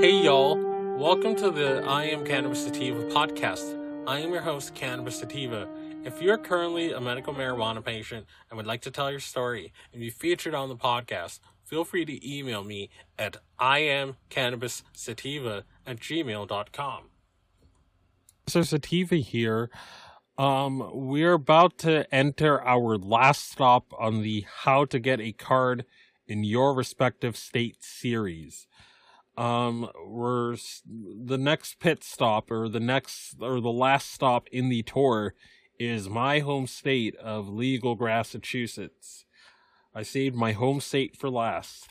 Hey y'all, welcome to the I Am Cannabis Sativa podcast. I am your host, Cannabis Sativa. If you're currently a medical marijuana patient and would like to tell your story and be featured on the podcast, feel free to email me at iamcannabissativa at gmail.com. So Sativa here. Um, we're about to enter our last stop on the How to Get a Card in Your Respective State series. Um, we're the next pit stop or the next or the last stop in the tour is my home state of legal Massachusetts. I saved my home state for last.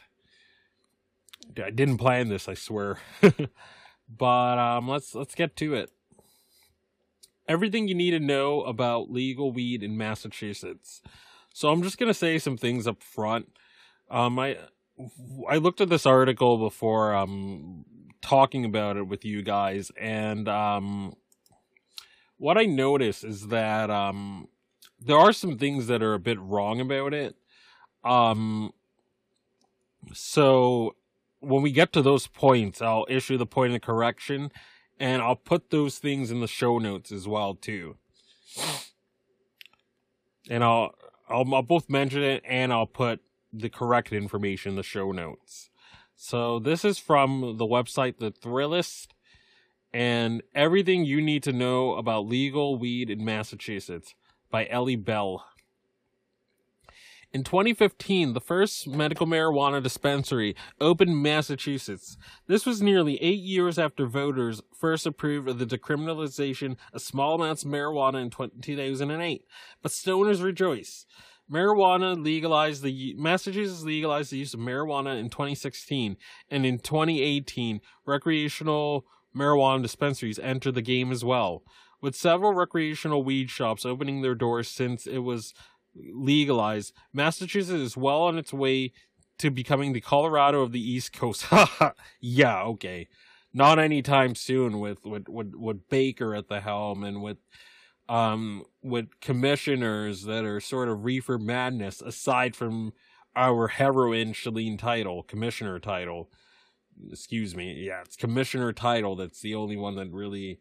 I didn't plan this, I swear. but um, let's let's get to it. Everything you need to know about legal weed in Massachusetts. So I'm just gonna say some things up front. Um, I I looked at this article before um talking about it with you guys, and um, what I notice is that um there are some things that are a bit wrong about it. Um, so when we get to those points, I'll issue the point of correction, and I'll put those things in the show notes as well too. And I'll I'll, I'll both mention it and I'll put the correct information in the show notes. So this is from the website The Thrillist and everything you need to know about legal weed in Massachusetts by Ellie Bell. In 2015, the first medical marijuana dispensary opened in Massachusetts. This was nearly eight years after voters first approved of the decriminalization of small amounts of marijuana in 2008. But stoners rejoice. Marijuana legalized the Massachusetts legalized the use of marijuana in 2016, and in 2018, recreational marijuana dispensaries entered the game as well, with several recreational weed shops opening their doors since it was legalized. Massachusetts is well on its way to becoming the Colorado of the East Coast. yeah, okay. Not anytime soon with, with, with, with Baker at the helm and with um, with commissioners that are sort of reefer madness aside from our heroine Shaleen Title, commissioner Title. Excuse me. Yeah, it's commissioner Title that's the only one that really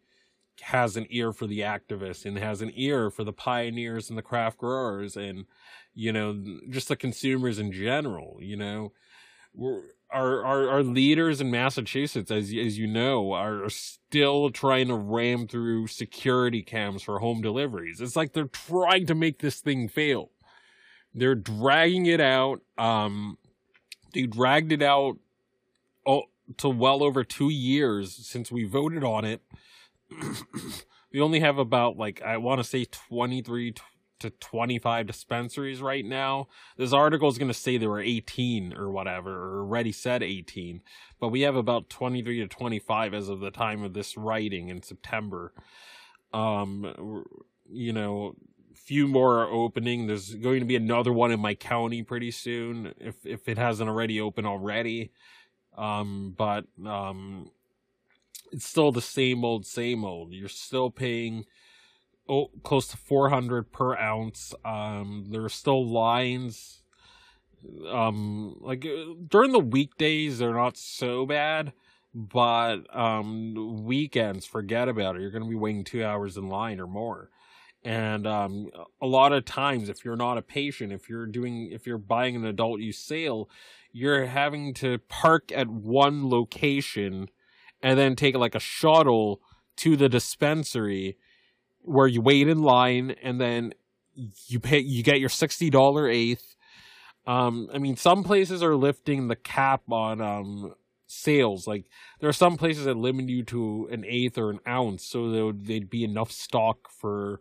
has an ear for the activists and has an ear for the pioneers and the craft growers and you know just the consumers in general you know our, our our leaders in Massachusetts, as as you know, are still trying to ram through security cams for home deliveries. It's like they're trying to make this thing fail. They're dragging it out. Um, they dragged it out oh, to well over two years since we voted on it. we only have about like I want to say 23, to 25 dispensaries right now. This article is going to say there were 18 or whatever, or already said 18, but we have about 23 to 25 as of the time of this writing in September. Um, you know, few more are opening. There's going to be another one in my county pretty soon, if if it hasn't already opened already. Um, but um, it's still the same old, same old. You're still paying oh, close to 400 per ounce. Um, there are still lines. Um, like uh, during the weekdays, they're not so bad, but um, weekends, forget about it. You're going to be waiting two hours in line or more. And um, a lot of times, if you're not a patient, if you're doing, if you're buying an adult use sale, you're having to park at one location and then take like a shuttle to the dispensary where you wait in line and then you pay you get your sixty dollar eighth. Um, I mean, some places are lifting the cap on um sales. Like there are some places that limit you to an eighth or an ounce, so there would they'd be enough stock for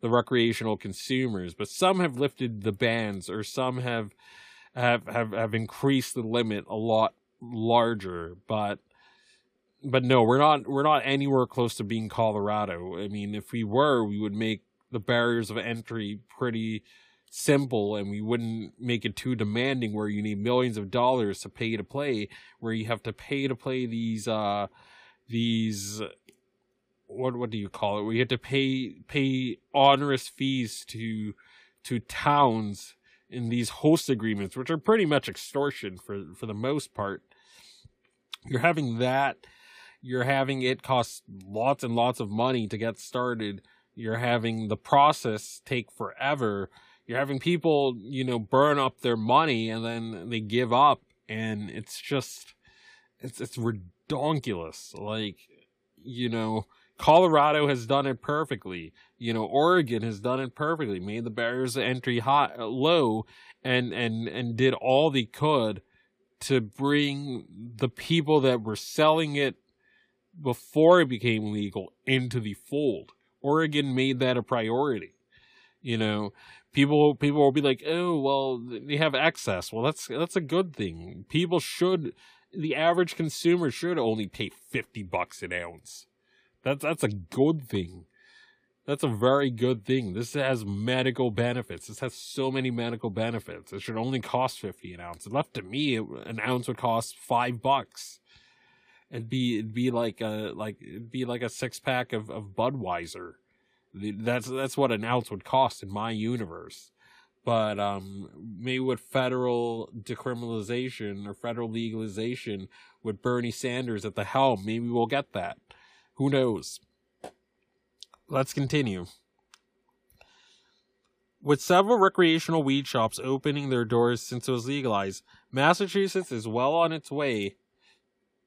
the recreational consumers. But some have lifted the bans, or some have have have have increased the limit a lot larger. But but no, we're not we're not anywhere close to being Colorado. I mean, if we were, we would make the barriers of entry pretty simple and we wouldn't make it too demanding where you need millions of dollars to pay to play where you have to pay to play these uh these what what do you call it where you have to pay pay onerous fees to to towns in these host agreements which are pretty much extortion for for the most part You're having that. You're having it cost lots and lots of money to get started. You're having the process take forever. You're having people, you know, burn up their money and then they give up and it's just it's it's redonkulous. Like, you know, Colorado has done it perfectly. You know, Oregon has done it perfectly. Made the barriers of entry high, uh, low, and and and did all they could to bring the people that were selling it before it became legal into the fold. Oregon made that a priority. You know, people people will be like, "Oh, well, they have access." Well, that's that's a good thing. People should the average consumer should only pay 50 bucks an ounce. That's that's a good thing. That's a very good thing. This has medical benefits. This has so many medical benefits. It should only cost 50 an ounce. left to me, an ounce would cost 5 bucks. It'd be it'd be like a like be like a six pack of, of Budweiser. That's that's what an ounce would cost in my universe. But um, maybe with federal decriminalization or federal legalization with Bernie Sanders at the helm, maybe we'll get that. Who knows? Let's continue. With several recreational weed shops opening their doors since it was legalized, Massachusetts is well on its way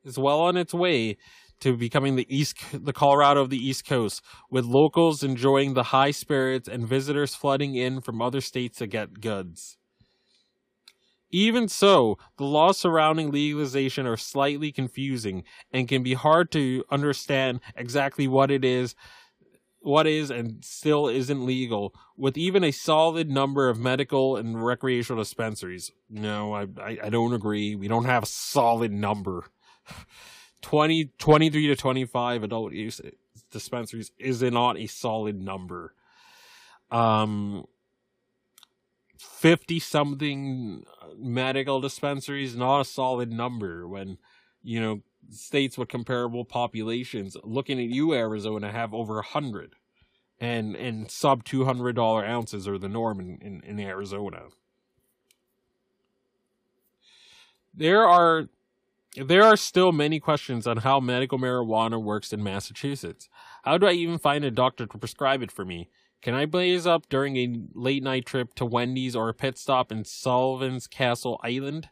is well on its way to becoming the east the Colorado of the East Coast, with locals enjoying the high spirits and visitors flooding in from other states to get goods. Even so, the laws surrounding legalization are slightly confusing and can be hard to understand exactly what it is what is and still isn't legal, with even a solid number of medical and recreational dispensaries. No, I, I, I don't agree. We don't have a solid number. 20, 23 to 25 adult use dispensaries is not a solid number. Um, 50 something medical dispensaries, not a solid number when, you know, states with comparable populations, looking at you, Arizona, have over a hundred. And, and sub $200 ounces are the norm in, in, in Arizona. There are there are still many questions on how medical marijuana works in Massachusetts. How do I even find a doctor to prescribe it for me? Can I blaze up during a late night trip to Wendy's or a pit stop in Sullivan's Castle Island?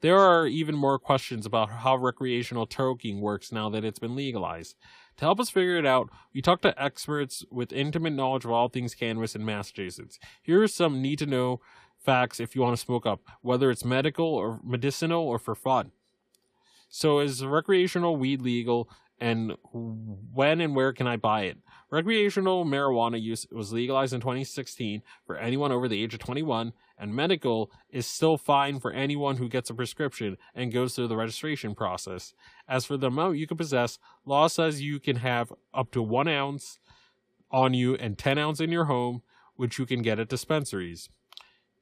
There are even more questions about how recreational toking works now that it's been legalized. To help us figure it out, we talked to experts with intimate knowledge of all things cannabis in Massachusetts. Here are some need to know facts if you want to smoke up, whether it's medical or medicinal or for fun. So is recreational weed legal and when and where can I buy it? Recreational marijuana use was legalized in 2016 for anyone over the age of 21, and medical is still fine for anyone who gets a prescription and goes through the registration process. As for the amount you can possess, law says you can have up to one ounce on you and 10 ounce in your home, which you can get at dispensaries.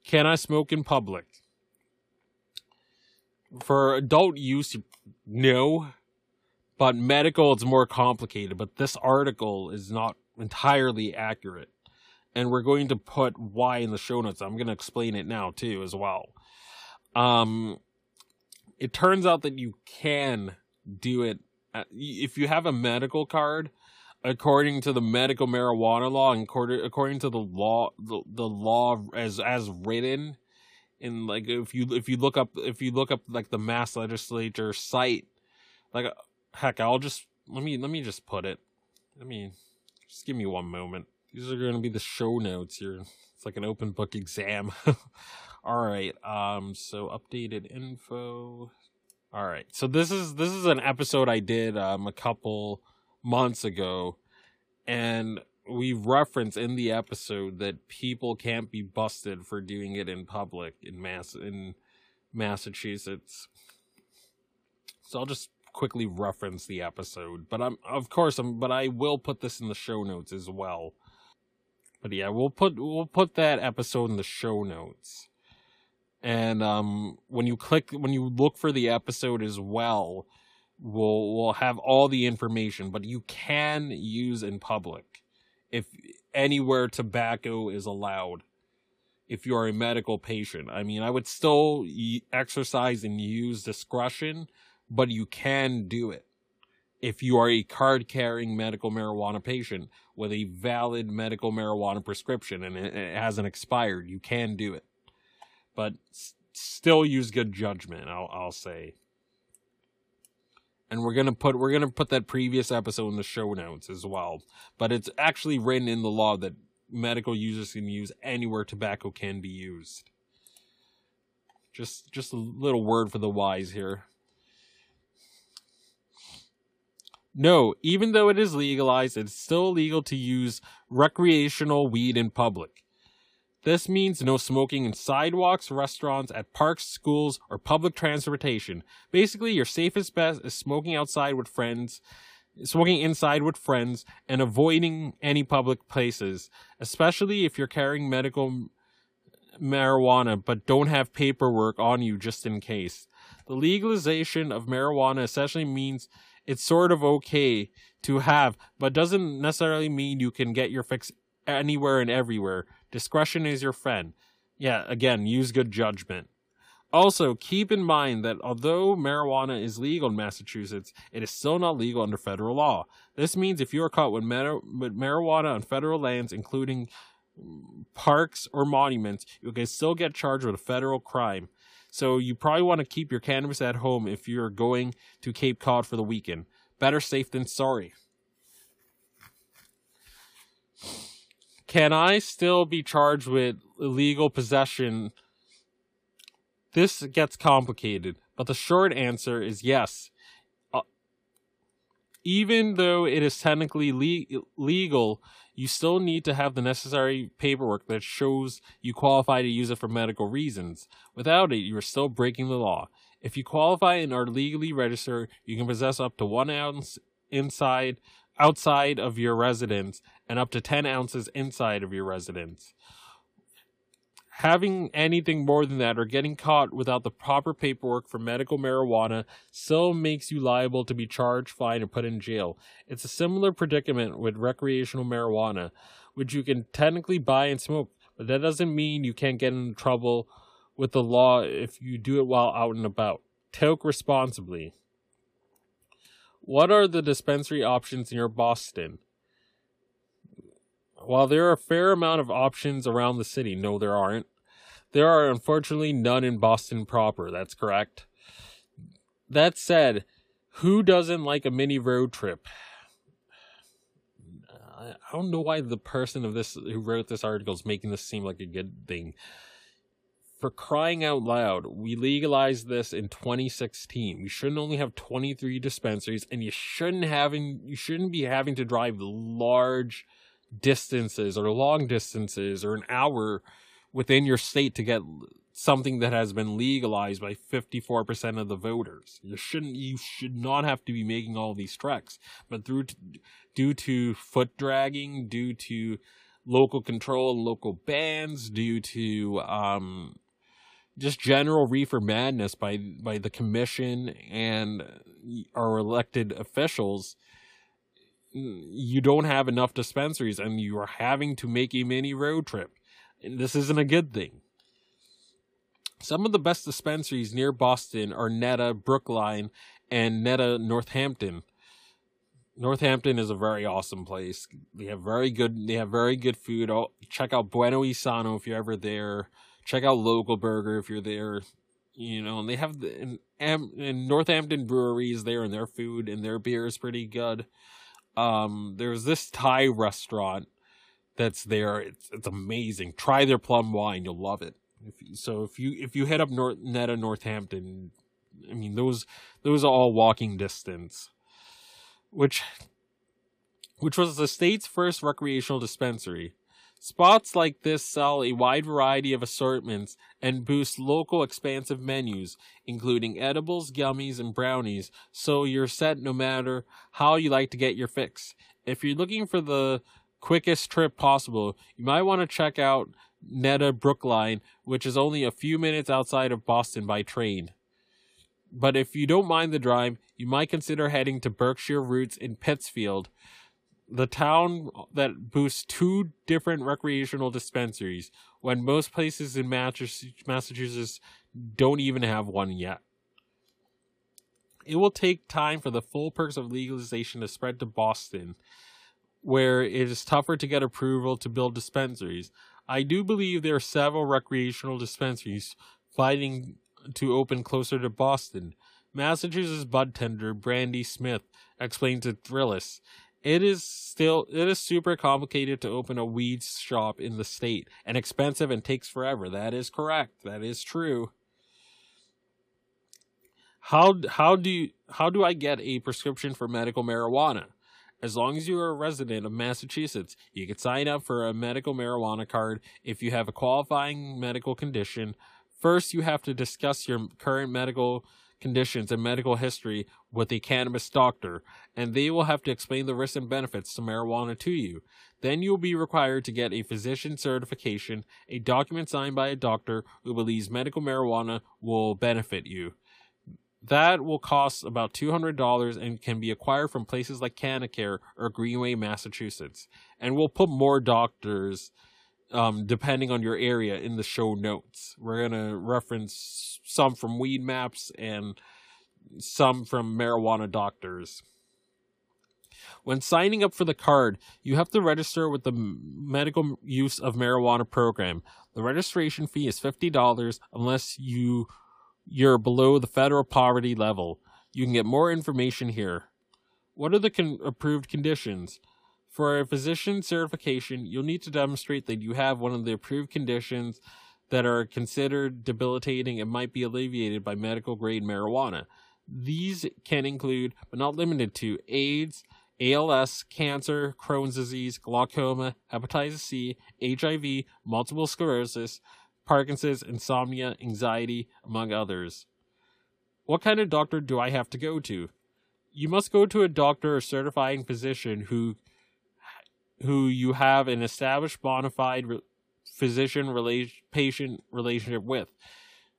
Can I smoke in public? For adult use, no. But medical, it's more complicated. But this article is not entirely accurate. And we're going to put why in the show notes. I'm going to explain it now, too, as well. Um, it turns out that you can do it if you have a medical card according to the medical marijuana law and according to the law the, the law as as written in like if you if you look up if you look up like the mass legislature site like heck i'll just let me let me just put it. Let me just give me one moment. These are going to be the show notes here. It's like an open book exam. All right um so updated info. All right so this is this is an episode i did um a couple months ago and we reference in the episode that people can't be busted for doing it in public in mass in Massachusetts. So I'll just quickly reference the episode, but I'm of course I'm but I will put this in the show notes as well. But yeah, we'll put we'll put that episode in the show notes. And um when you click when you look for the episode as well, we'll we'll have all the information, but you can use in public if anywhere tobacco is allowed if you are a medical patient. I mean, I would still exercise and use discretion, but you can do it if you are a card carrying medical marijuana patient with a valid medical marijuana prescription and it, it hasn't expired. You can do it, but s- still use good judgment. I'll I'll say. And we're gonna put we're gonna put that previous episode in the show notes as well. But it's actually written in the law that medical users can use anywhere tobacco can be used. Just just a little word for the wise here. No, even though it is legalized, it's still illegal to use recreational weed in public. This means no smoking in sidewalks, restaurants, at parks, schools, or public transportation. Basically, your safest bet is smoking outside with friends, smoking inside with friends, and avoiding any public places, especially if you're carrying medical marijuana but don't have paperwork on you just in case. The legalization of marijuana essentially means it's sort of okay to have, but doesn't necessarily mean you can get your fix anywhere and everywhere. Discretion is your friend. Yeah, again, use good judgment. Also, keep in mind that although marijuana is legal in Massachusetts, it is still not legal under federal law. This means if you are caught with, mar- with marijuana on federal lands, including parks or monuments, you can still get charged with a federal crime. So you probably want to keep your cannabis at home if you're going to Cape Cod for the weekend. Better safe than sorry. Can I still be charged with illegal possession? This gets complicated, but the short answer is yes. Uh, even though it is technically le- legal, you still need to have the necessary paperwork that shows you qualify to use it for medical reasons. Without it, you are still breaking the law. If you qualify and are legally registered, you can possess up to one ounce inside outside of your residence and up to 10 ounces inside of your residence. Having anything more than that or getting caught without the proper paperwork for medical marijuana still makes you liable to be charged, fined, or put in jail. It's a similar predicament with recreational marijuana, which you can technically buy and smoke, but that doesn't mean you can't get in trouble with the law if you do it while out and about. Take responsibly. What are the dispensary options near Boston? While there are a fair amount of options around the city, no, there aren't. There are unfortunately none in Boston proper. That's correct. That said, who doesn't like a mini road trip? I don't know why the person of this who wrote this article is making this seem like a good thing. For crying out loud, we legalized this in 2016. We shouldn't only have 23 dispensaries, and you shouldn't having you shouldn't be having to drive large distances or long distances or an hour within your state to get something that has been legalized by 54% of the voters. You shouldn't you should not have to be making all these treks, but through to, due to foot dragging, due to local control and local bans, due to um just general reefer madness by by the commission and our elected officials you don't have enough dispensaries and you are having to make a mini road trip. And this isn't a good thing. Some of the best dispensaries near Boston are NETA Brookline and NETA Northampton. Northampton is a very awesome place. They have very good they have very good food. Oh, check out Bueno Y Sano if you're ever there. Check out Local Burger if you're there. You know, and they have the and, and Northampton Brewery is there and their food and their beer is pretty good um there's this Thai restaurant that's there. It's it's amazing. Try their plum wine, you'll love it. If so if you if you head up North NETA Northampton, I mean those those are all walking distance. Which which was the state's first recreational dispensary. Spots like this sell a wide variety of assortments and boost local expansive menus, including edibles, gummies, and brownies, so you're set no matter how you like to get your fix. If you're looking for the quickest trip possible, you might want to check out NETA Brookline, which is only a few minutes outside of Boston by train. But if you don't mind the drive, you might consider heading to Berkshire Roots in Pittsfield, the town that boasts two different recreational dispensaries, when most places in Massachusetts don't even have one yet. it will take time for the full perks of legalization to spread to Boston, where it is tougher to get approval to build dispensaries. I do believe there are several recreational dispensaries fighting to open closer to Boston. Massachusetts bud tender Brandy Smith explained to Thrillist, "It is still it is super complicated to open a weed shop in the state and expensive and takes forever. That is correct. That is true." How how do you, how do I get a prescription for medical marijuana? As long as you are a resident of Massachusetts, you can sign up for a medical marijuana card if you have a qualifying medical condition. First, you have to discuss your current medical conditions and medical history with a cannabis doctor, and they will have to explain the risks and benefits to marijuana to you. Then you will be required to get a physician certification, a document signed by a doctor who believes medical marijuana will benefit you. That will cost about $200 and can be acquired from places like CannaCare or Greenway, Massachusetts. And we'll put more doctors, um, depending on your area, in the show notes. We're going to reference some from Weedmaps and some from marijuana doctors. When signing up for the card, you have to register with the medical use of marijuana program. The registration fee is $50 unless you you're below the federal poverty level. You can get more information here. What are the con- approved conditions? For a physician certification, you'll need to demonstrate that you have one of the approved conditions that are considered debilitating and might be alleviated by medical grade marijuana. These can include, but not limited to, AIDS, ALS, cancer, Crohn's disease, glaucoma, hepatitis C, HIV, multiple sclerosis, Parkinson's, insomnia, anxiety, among others. What kind of doctor do I have to go to? You must go to a doctor or certifying physician who who you have an established bona fide re- physician patient relationship with.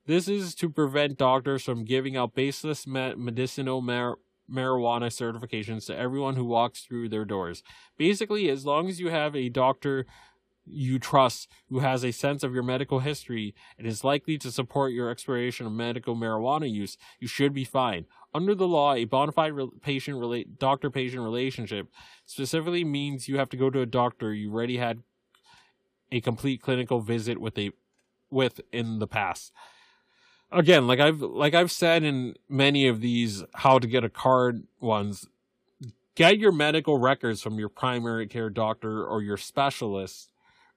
This is to prevent doctors from giving out baseless medicinal mar- marijuana certifications to everyone who walks through their doors. Basically, as long as you have a doctor you trust who has a sense of your medical history and is likely to support your exploration of medical marijuana use, you should be fine. Under the law, a bona fide patient relate doctor patient relationship specifically means you have to go to a doctor you already had a complete clinical visit with a with in the past. Again, like I've like I've said in many of these how to get a card ones, get your medical records from your primary care doctor or your specialist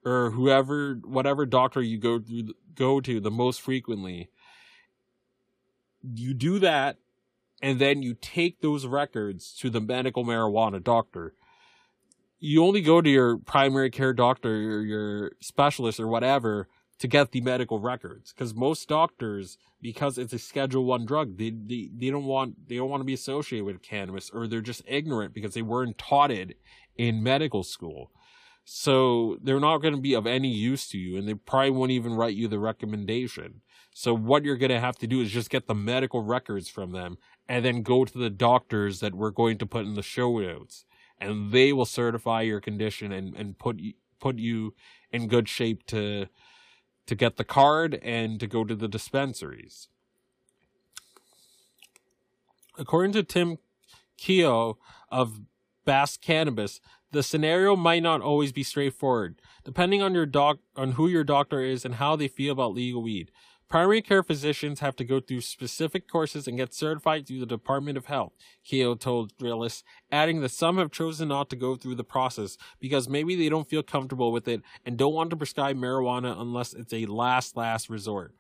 or whoever whatever doctor you go to go to the most frequently you do that and then you take those records to the medical marijuana doctor. You only go to your primary care doctor or your specialist or whatever to get the medical records. Because most doctors because it's a schedule one drug they, they they don't want they don't want to be associated with cannabis or they're just ignorant because they weren't taught it in medical school. So they're not going to be of any use to you and they probably won't even write you the recommendation. So what you're going to have to do is just get the medical records from them and then go to the doctors that we're going to put in the show notes and they will certify your condition and, and put put you in good shape to to get the card and to go to the dispensaries. According to Tim Keogh of Bask Cannabis, the scenario might not always be straightforward, depending on your doc on who your doctor is and how they feel about legal weed. Primary care physicians have to go through specific courses and get certified through the Department of Health, Keogh told Thrillist, adding that some have chosen not to go through the process because maybe they don't feel comfortable with it and don't want to prescribe marijuana unless it's a last, last resort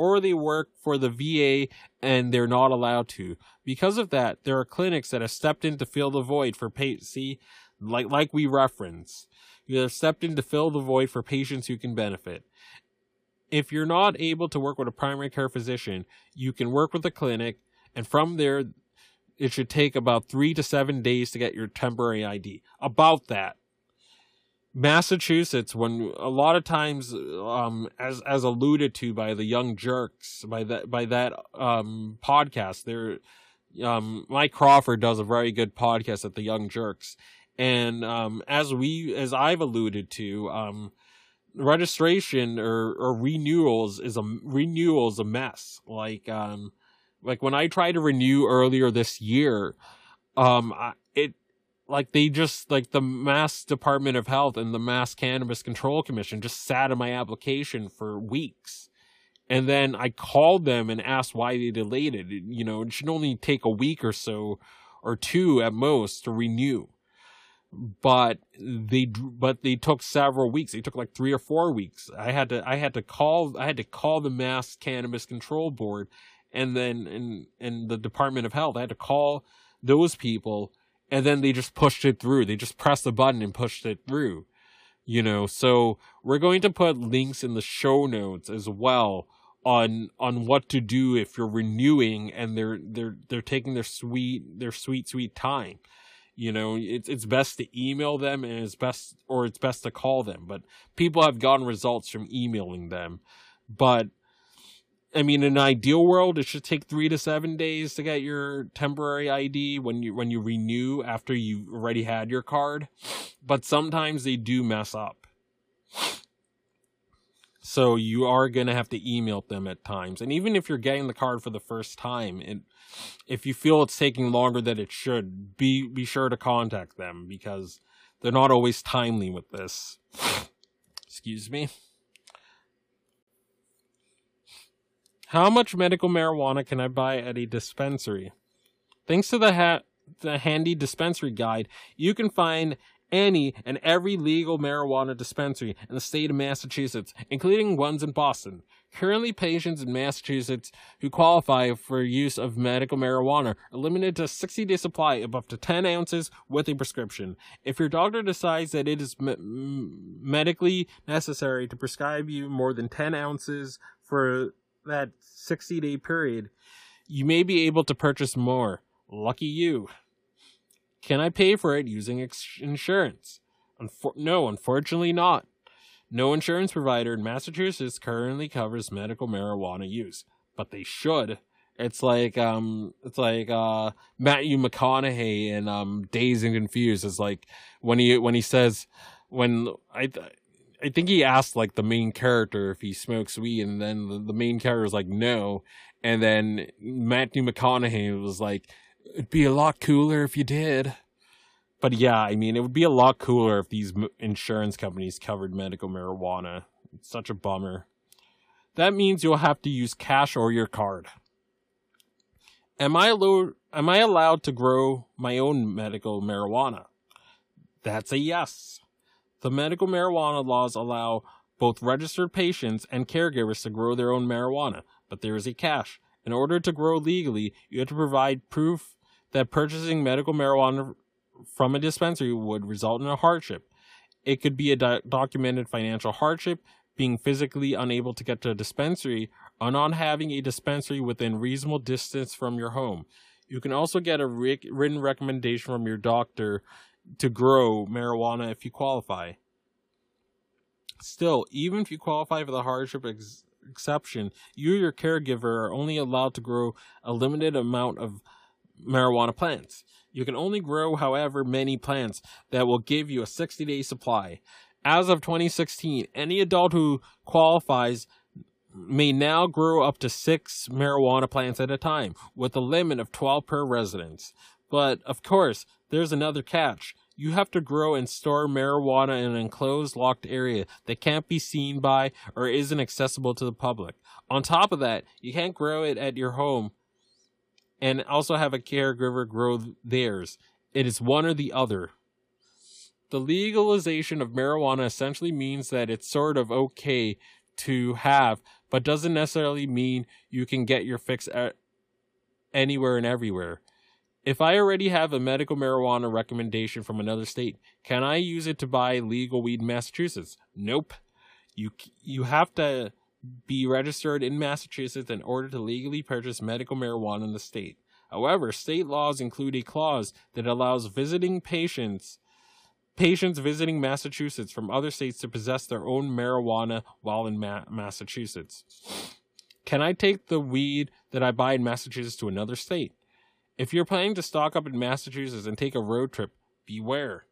or they work for the VA and they're not allowed to. Because of that, there are clinics that have stepped in to fill the void for patients. Like like we reference, you have stepped in to fill the void for patients who can benefit. If you're not able to work with a primary care physician, you can work with a clinic, and from there, it should take about three to seven days to get your temporary ID. About that. Massachusetts, when a lot of times, um, as as alluded to by the Young Jurks by that by that um podcast, there, um, Mike Crawford does a very good podcast at the Young Jurks, and um, as we as I've alluded to, um, registration or or renewals is a renewals a mess. Like um, Like when I tried to renew earlier this year, um, it like they just like the Mass Department of Health and the Mass Cannabis Control Commission just sat on my application for weeks. And then I called them and asked why they delayed it. You know, it should only take a week or so or two at most to renew. But they but they took several weeks. They took like 3 or 4 weeks. I had to I had to call I had to call the Mass Cannabis Control Board and then in in the Department of Health. I had to call those people and then they just pushed it through. They just pressed the button and pushed it through. You know, so we're going to put links in the show notes as well on on what to do if you're renewing and they're they're they're taking their sweet their sweet sweet time. You know, it's it's best to email them and it's best or it's best to call them. But people have gotten results from emailing them. But I mean, in an ideal world, it should take three to seven days to get your temporary ID when you when you renew after you've already had your card. But sometimes they do mess up. So you are gonna have to email them at times. And even if you're getting the card for the first time, and if you feel it's taking longer than it should, be be sure to contact them because they're not always timely with this. Excuse me. How much medical marijuana can I buy at a dispensary? Thanks to the, ha- the handy dispensary guide, you can find any and every legal marijuana dispensary in the state of Massachusetts, including ones in Boston. Currently, patients in Massachusetts who qualify for use of medical marijuana are limited to a 60 day supply of up to 10 ounces with a prescription. If your doctor decides that it is me- medically necessary to prescribe you more than 10 ounces for that 60 day period, you may be able to purchase more. Lucky you. Can I pay for it using ex- insurance? Unfor- no, unfortunately not. No insurance provider in Massachusetts currently covers medical marijuana use, but they should. It's like um, it's like uh, Matthew McConaughey in um, Dazed and Confused. It's like when he when he says when I th- I think he asked like the main character if he smokes weed, and then the, the main character was like no, and then Matthew McConaughey was like, "It'd be a lot cooler if you did." But yeah, I mean, it would be a lot cooler if these insurance companies covered medical marijuana. It's such a bummer. That means you'll have to use cash or your card. Am I allowed? Am I allowed to grow my own medical marijuana? That's a yes. The medical marijuana laws allow both registered patients and caregivers to grow their own marijuana, but there is a catch. In order to grow legally, you have to provide proof that purchasing medical marijuana from a dispensary would result in a hardship. It could be a do- documented financial hardship, being physically unable to get to a dispensary, or not having a dispensary within reasonable distance from your home. You can also get a written recommendation from your doctor to grow marijuana if you qualify. Still, even if you qualify for the hardship ex- exception, you or your caregiver are only allowed to grow a limited amount of marijuana plants. You can only grow however many plants that will give you a 60 day supply. As of 2016, any adult who qualifies may now grow up to six marijuana plants at a time, with a limit of 12 per residence. But, of course, there's another catch. You have to grow and store marijuana in an enclosed, locked area that can't be seen by or isn't accessible to the public. On top of that, you can't grow it at your home and also have a caregiver grow theirs. It is one or the other. The legalization of marijuana essentially means that it's sort of okay to have, but doesn't necessarily mean you can get your fix at anywhere and everywhere. If I already have a medical marijuana recommendation from another state, can I use it to buy legal weed in Massachusetts? Nope. You you have to be registered in Massachusetts in order to legally purchase medical marijuana in the state. However, state laws include a clause that allows visiting patients patients visiting Massachusetts from other states to possess their own marijuana while in Ma- Massachusetts. Can I take the weed that I buy in Massachusetts to another state? If you're planning to stock up in Massachusetts and take a road trip, beware.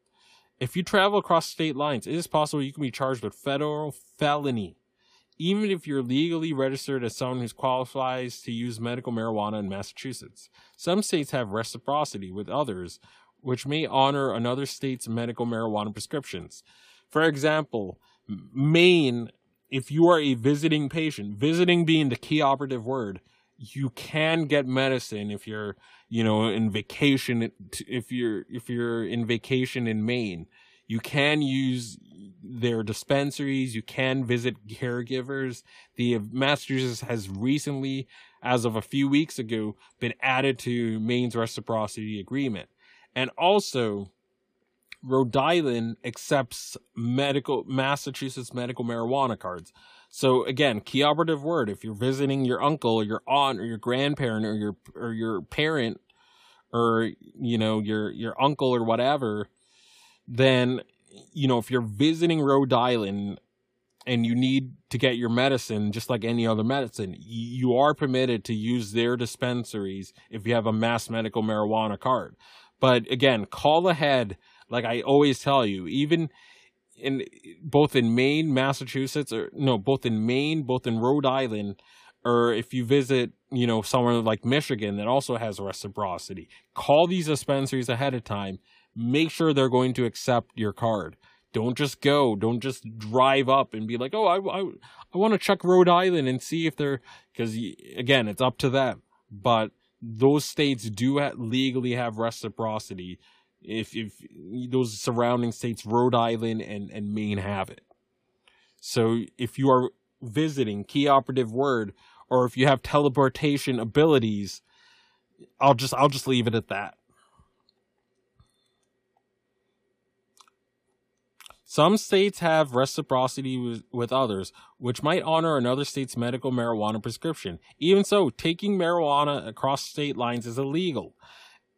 If you travel across state lines, it is possible you can be charged with federal felony even if you're legally registered as someone who qualifies to use medical marijuana in Massachusetts. Some states have reciprocity with others, which may honor another state's medical marijuana prescriptions. For example, Maine, if you are a visiting patient, visiting being the key operative word, you can get medicine if you're, you know, in vacation. If you're if you're in vacation in Maine, you can use their dispensaries. You can visit caregivers. The Massachusetts has recently, as of a few weeks ago, been added to Maine's reciprocity agreement, and also Rhode Island accepts medical Massachusetts medical marijuana cards. So again, key operative word. If you're visiting your uncle or your aunt or your grandparent or your or your parent or you know your your uncle or whatever, then you know if you're visiting Rhode Island and you need to get your medicine just like any other medicine, you are permitted to use their dispensaries if you have a mass medical marijuana card. But again, call ahead like I always tell you, even in both in Maine, Massachusetts, or no, both in Maine, both in Rhode Island, or if you visit, you know, somewhere like Michigan that also has reciprocity, call these dispensaries ahead of time. Make sure they're going to accept your card. Don't just go. Don't just drive up and be like, oh, I, I, I want to check Rhode Island and see if they're, because again, it's up to them. But those states do ha- legally have reciprocity if if those surrounding states, Rhode Island and and Maine have it. So if you are visiting, key operative word, or if you have teleportation abilities, I'll just I'll just leave it at that. Some states have reciprocity with, with, others, which might honor another state's medical marijuana prescription. Even so, taking marijuana across state lines is illegal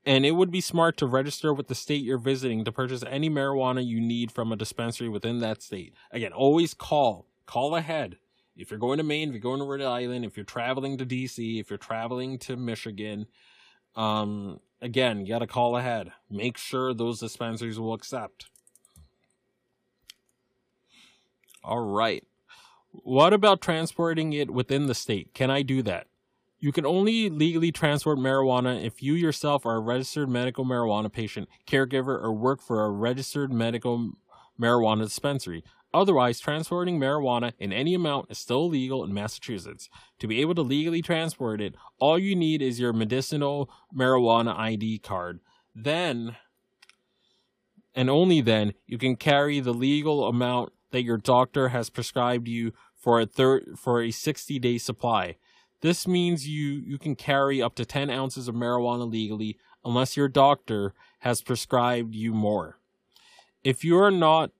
and it would be smart to register with the state you're visiting to purchase any marijuana you need from a dispensary within that state. Again, always call. Call ahead. If you're going to Maine, if you're going to Rhode Island, if you're traveling to DC, if you're traveling to Michigan, um, again, you got to call ahead. Make sure those dispensaries will accept. All right. What about transporting it within the state? Can I do that? You can only legally transport marijuana if you yourself are a registered medical marijuana patient, caregiver, or work for a registered medical marijuana dispensary. Otherwise, transporting marijuana in any amount is still illegal in Massachusetts. To be able to legally transport it, all you need is your medicinal marijuana ID card. Then, and only then, you can carry the legal amount that your doctor has prescribed you for a thir- for a 60 day supply. This means you, you can carry up to 10 ounces of marijuana legally unless your doctor has prescribed you more. If you are not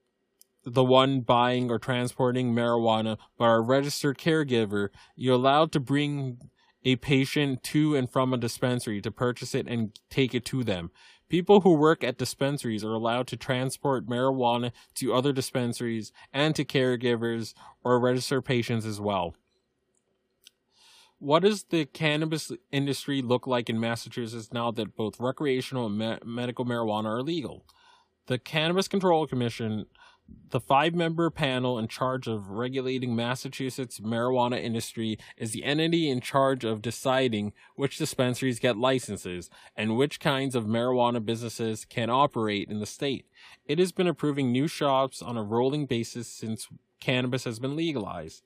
the one buying or transporting marijuana but are a registered caregiver, you're allowed to bring a patient to and from a dispensary to purchase it and take it to them. People who work at dispensaries are allowed to transport marijuana to other dispensaries and to caregivers or registered patients as well what does the cannabis industry look like in Massachusetts now that both recreational and me- medical marijuana are legal? The Cannabis Control Commission, the five member panel in charge of regulating Massachusetts marijuana industry, is the entity in charge of deciding which dispensaries get licenses and which kinds of marijuana businesses can operate in the state. It has been approving new shops on a rolling basis since cannabis has been legalized.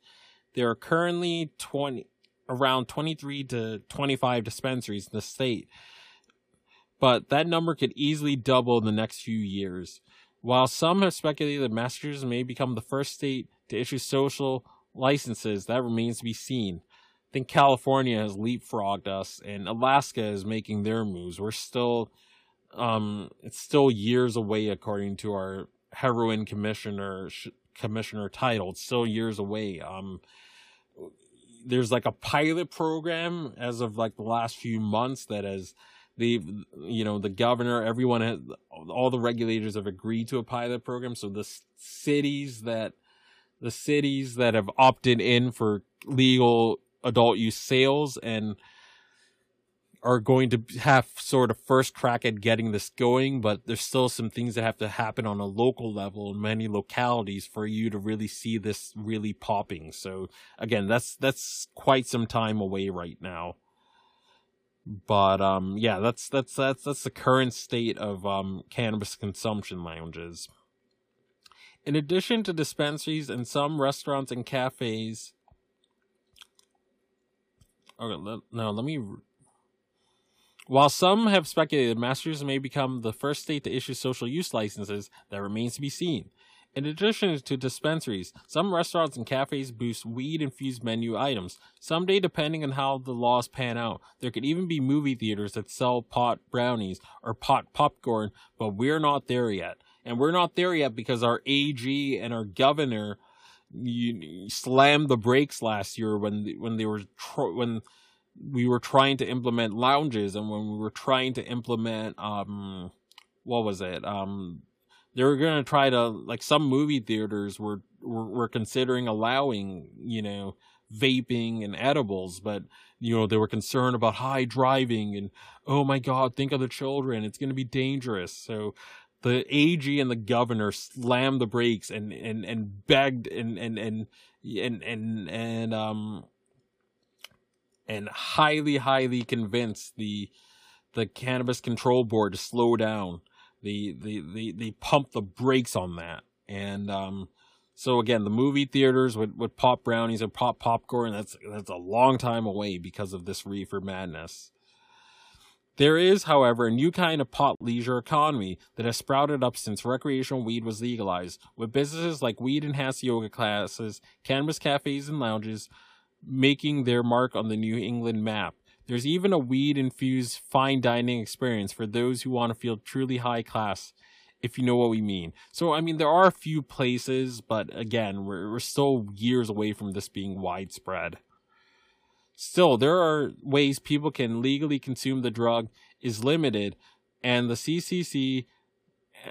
There are currently 20 around 23 to 25 dispensaries in the state. But that number could easily double in the next few years. While some have speculated that Massachusetts may become the first state to issue social licenses, that remains to be seen. I think California has leapfrogged us, and Alaska is making their moves. We're still, um, it's still years away, according to our heroin commissioner commissioner Title. It's still years away. Um, there's like a pilot program as of like the last few months that has the you know the governor everyone has all the regulators have agreed to a pilot program. So the cities that the cities that have opted in for legal adult use sales and are going to have sort of first crack at getting this going, but there's still some things that have to happen on a local level in many localities for you to really see this really popping. So again, that's that's quite some time away right now. But um yeah, that's that's that's that's the current state of um cannabis consumption lounges. In addition to dispensaries and some restaurants and cafes, Okay, now let me while some have speculated Massachusetts may become the first state to issue social use licenses, that remains to be seen. In addition to dispensaries, some restaurants and cafes boost weed infused menu items. Someday, depending on how the laws pan out, there could even be movie theaters that sell pot brownies or pot popcorn, but we're not there yet. And we're not there yet because our AG and our governor you, slammed the brakes last year when when they were when we were trying to implement lounges and when we were trying to implement um what was it? Um they were going to try to like some movie theaters were, were were considering allowing you know vaping and edibles but you know they were concerned about high driving and oh my god think of the children it's going to be dangerous. So the AG and the governor slammed the brakes and and and begged and and and and and, and um and highly, highly convinced the the cannabis control board to slow down. The the the they pump the brakes on that. And um so again, the movie theaters would, would pop brownies and pop popcorn. That's that's a long time away because of this reefer madness. There is, however, a new kind of pot leisure economy that has sprouted up since recreational weed was legalized, with businesses like weed enhanced yoga classes, cannabis cafes and lounges, making their mark on the New England map. There's even a weed infused fine dining experience for those who want to feel truly high class, if you know what we mean. So, I mean, there are a few places, but again, we're, we're still years away from this being widespread. Still, there are ways people can legally consume the drug is limited, and the CCC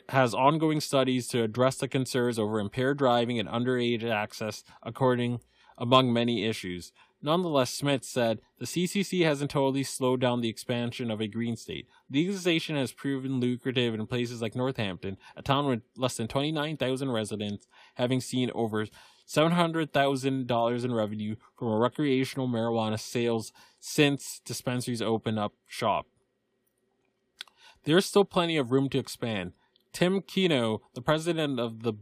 has ongoing studies to address the concerns over impaired driving and underage access, according among many issues. Nonetheless, Smith said the CCC hasn't totally slowed down the expansion of a green state. Legalization has proven lucrative in places like Northampton, a town with less than 29,000 residents, having seen over $700,000 in revenue from recreational marijuana sales since dispensaries opened up shop. There's still plenty of room to expand. Tim Kino, the president of the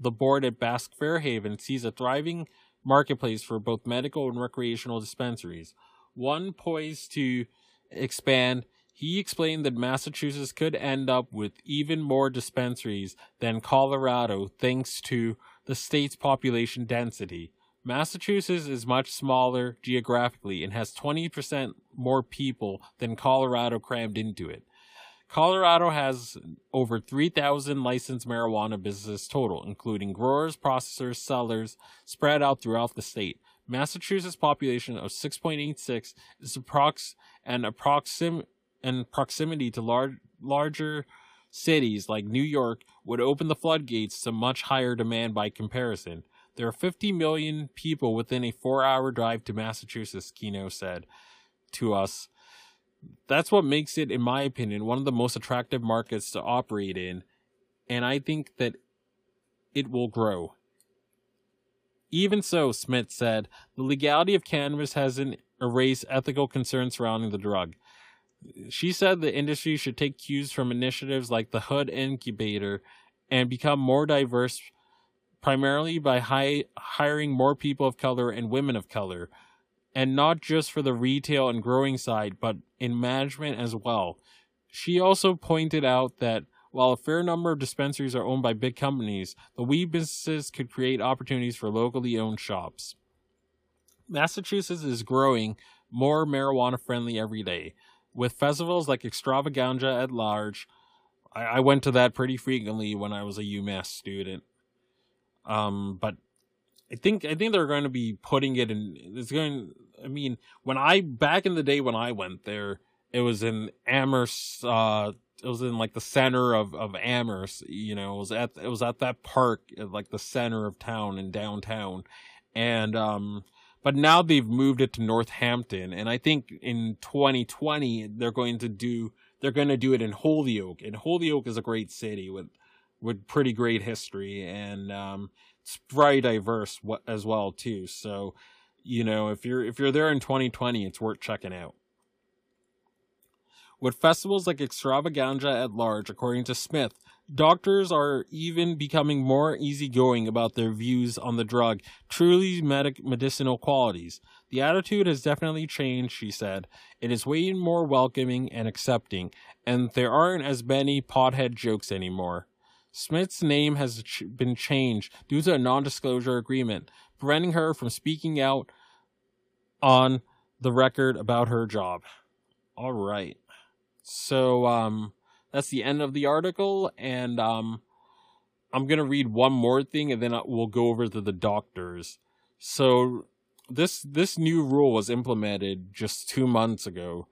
the board at Bask Fairhaven, sees a thriving marketplace for both medical and recreational dispensaries, one poised to expand. He explained that Massachusetts could end up with even more dispensaries than Colorado thanks to the state's population density. Massachusetts is much smaller geographically and has 20% more people than Colorado crammed into it. Colorado has over 3,000 licensed marijuana businesses total, including growers, processors, sellers, spread out throughout the state. Massachusetts' population of 6.86 is approx and approxim and proximity to large larger cities like New York would open the floodgates to much higher demand by comparison. There are 50 million people within a 4-hour drive to Massachusetts, Keno said to us that's what makes it, in my opinion, one of the most attractive markets to operate in. And I think that it will grow. Even so, Smith said, the legality of cannabis hasn't erased ethical concerns surrounding the drug. She said the industry should take cues from initiatives like the Hood Incubator and become more diverse, primarily by hi- hiring more people of color and women of color and not just for the retail and growing side, but in management as well. She also pointed out that while a fair number of dispensaries are owned by big companies, the weed businesses could create opportunities for locally owned shops. Massachusetts is growing more marijuana friendly every day. With festivals like Extravaganja at large, I, I went to that pretty frequently when I was a UMass student. Um, but I think I think they're going to be putting it in. It's going. I mean, when I back in the day when I went there, it was in Amherst. Uh, it was in like the center of of Amherst. You know, it was at it was at that park, like the center of town in downtown, and um, but now they've moved it to Northampton, and I think in 2020 they're going to do they're going to do it in Holyoke, and Holyoke is a great city with with pretty great history, and um, it's very diverse as well too. So, you know, if you're if you're there in 2020, it's worth checking out. With festivals like Extravaganja at large, according to Smith, doctors are even becoming more easygoing about their views on the drug, truly medic- medicinal qualities. The attitude has definitely changed, she said. It is way more welcoming and accepting, and there aren't as many pothead jokes anymore. Smith's name has ch- been changed due to a non disclosure agreement, preventing her from speaking out on the record about her job. All right. So um, that's the end of the article, and um, I'm gonna read one more thing, and then we'll go over to the doctors. So this this new rule was implemented just two months ago,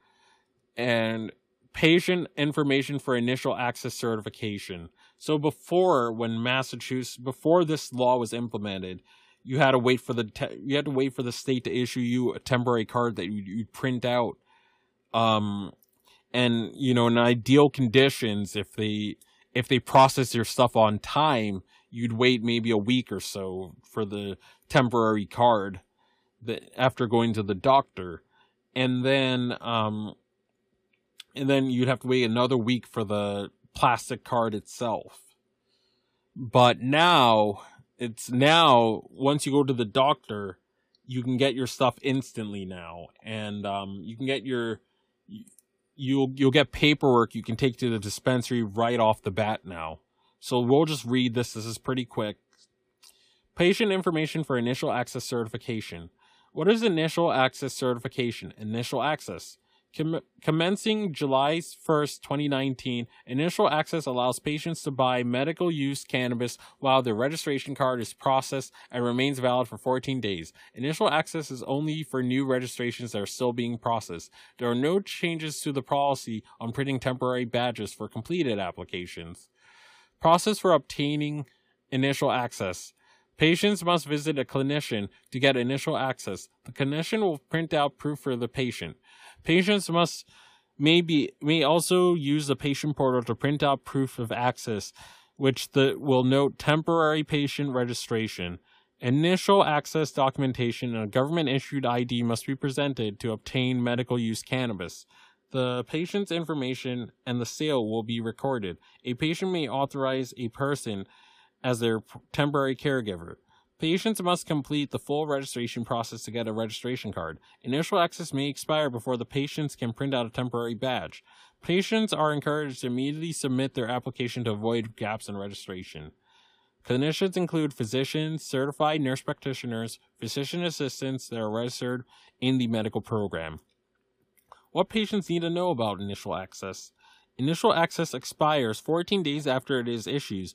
and patient information for initial access certification. So before, when Massachusetts, before this law was implemented, you had to wait for the te- you had to wait for the state to issue you a temporary card that you you print out um and you know in ideal conditions if they if they process your stuff on time you'd wait maybe a week or so for the temporary card that after going to the doctor and then um and then you'd have to wait another week for the plastic card itself but now it's now once you go to the doctor you can get your stuff instantly now and um you can get your you'll you'll get paperwork you can take to the dispensary right off the bat now. So we'll just read this. This is pretty quick. Patient information for initial access certification. What is initial access certification? Initial access Com- commencing July 1st, 2019, initial access allows patients to buy medical use cannabis while their registration card is processed and remains valid for 14 days. Initial access is only for new registrations that are still being processed. There are no changes to the policy on printing temporary badges for completed applications. Process for obtaining initial access. Patients must visit a clinician to get initial access. The clinician will print out proof for the patient. Patients must maybe may also use the patient portal to print out proof of access, which the, will note temporary patient registration. Initial access documentation and a government issued ID must be presented to obtain medical use cannabis. The patient's information and the sale will be recorded. A patient may authorize a person as their temporary caregiver. Patients must complete the full registration process to get a registration card. Initial access may expire before the patients can print out a temporary badge. Patients are encouraged to immediately submit their application to avoid gaps in registration. Clinicians include physicians, certified nurse practitioners, physician assistants that are registered in the medical program. What patients need to know about initial access? Initial access expires 14 days after it is issues,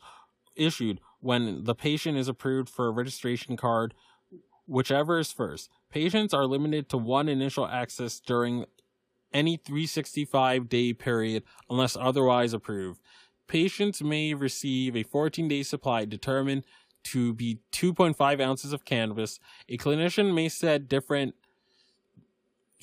issued when the patient is approved for a registration card, whichever is first. Patients are limited to one initial access during any 365 day period unless otherwise approved. Patients may receive a 14 day supply determined to be 2.5 ounces of cannabis. A clinician may set different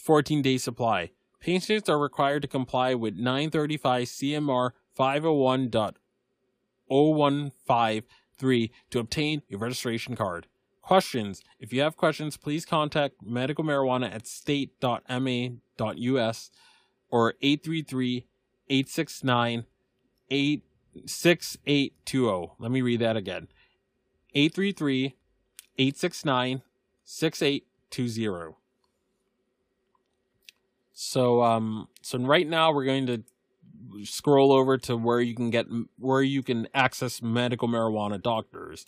14 day supply. Patients are required to comply with 935 CMR 501.015 Three, to obtain a registration card. Questions. If you have questions, please contact medical marijuana at state.ma.us or 833 869 6820. Let me read that again. 833 869 6820. So um so right now we're going to scroll over to where you can get where you can access medical marijuana doctors.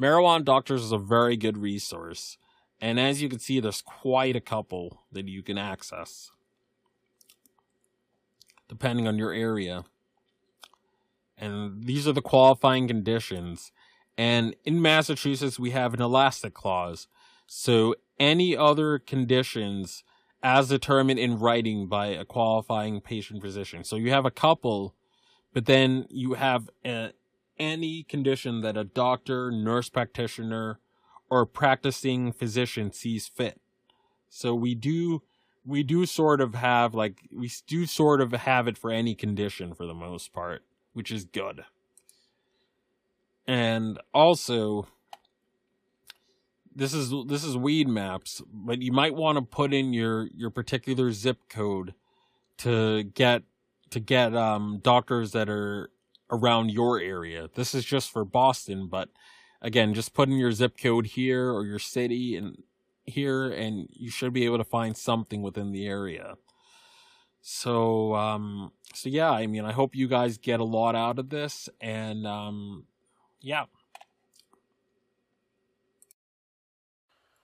Marijuana doctors is a very good resource, and as you can see, there's quite a couple that you can access, depending on your area. And these are the qualifying conditions. And in Massachusetts, we have an elastic clause. So any other conditions as determined in writing by a qualifying patient physician. So you have a couple, but then you have a, any condition that a doctor, nurse practitioner, or practicing physician sees fit. So we do we do sort of have like we do sort of have it for any condition for the most part, which is good. And also this is this is Weedmaps, but you might want to put in your your particular zip code to get to get um doctors that are around your area. This is just for Boston, but again, just put in your zip code here or your city and here and you should be able to find something within the area. So um so yeah, I mean I hope you guys get a lot out of this and um yeah.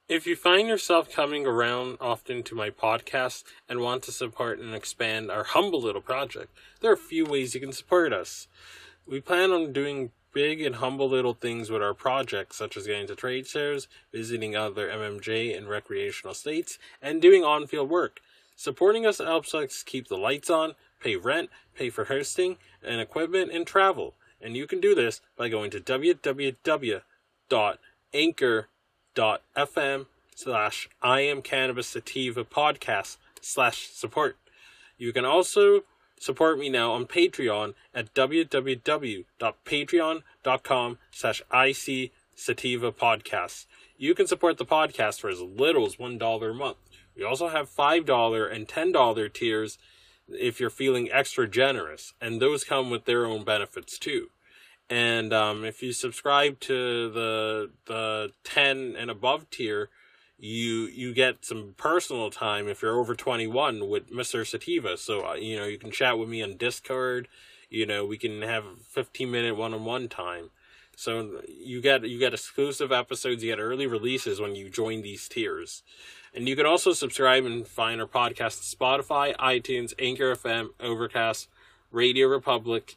If you find yourself coming around often to my podcast and want to support and expand our humble little project, there are a few ways you can support us. We plan on doing big and humble little things with our projects, such as getting to trade shows, visiting other MMJ and recreational states, and doing on field work. Supporting us helps us keep the lights on, pay rent, pay for hosting and equipment, and travel. And you can do this by going to www.anchor.fm slash I am cannabis sativa podcast slash support. You can also Support me now on Patreon at www.patreon.com slash IC Sativa Podcasts. You can support the podcast for as little as $1 a month. We also have $5 and $10 tiers if you're feeling extra generous, and those come with their own benefits too. And um, if you subscribe to the the 10 and above tier, you you get some personal time if you're over 21 with Mr. Sativa. So uh, you know you can chat with me on Discord. You know we can have 15 minute one on one time. So you get you get exclusive episodes. You get early releases when you join these tiers. And you can also subscribe and find our podcast on Spotify, iTunes, Anchor FM, Overcast, RadioPublic,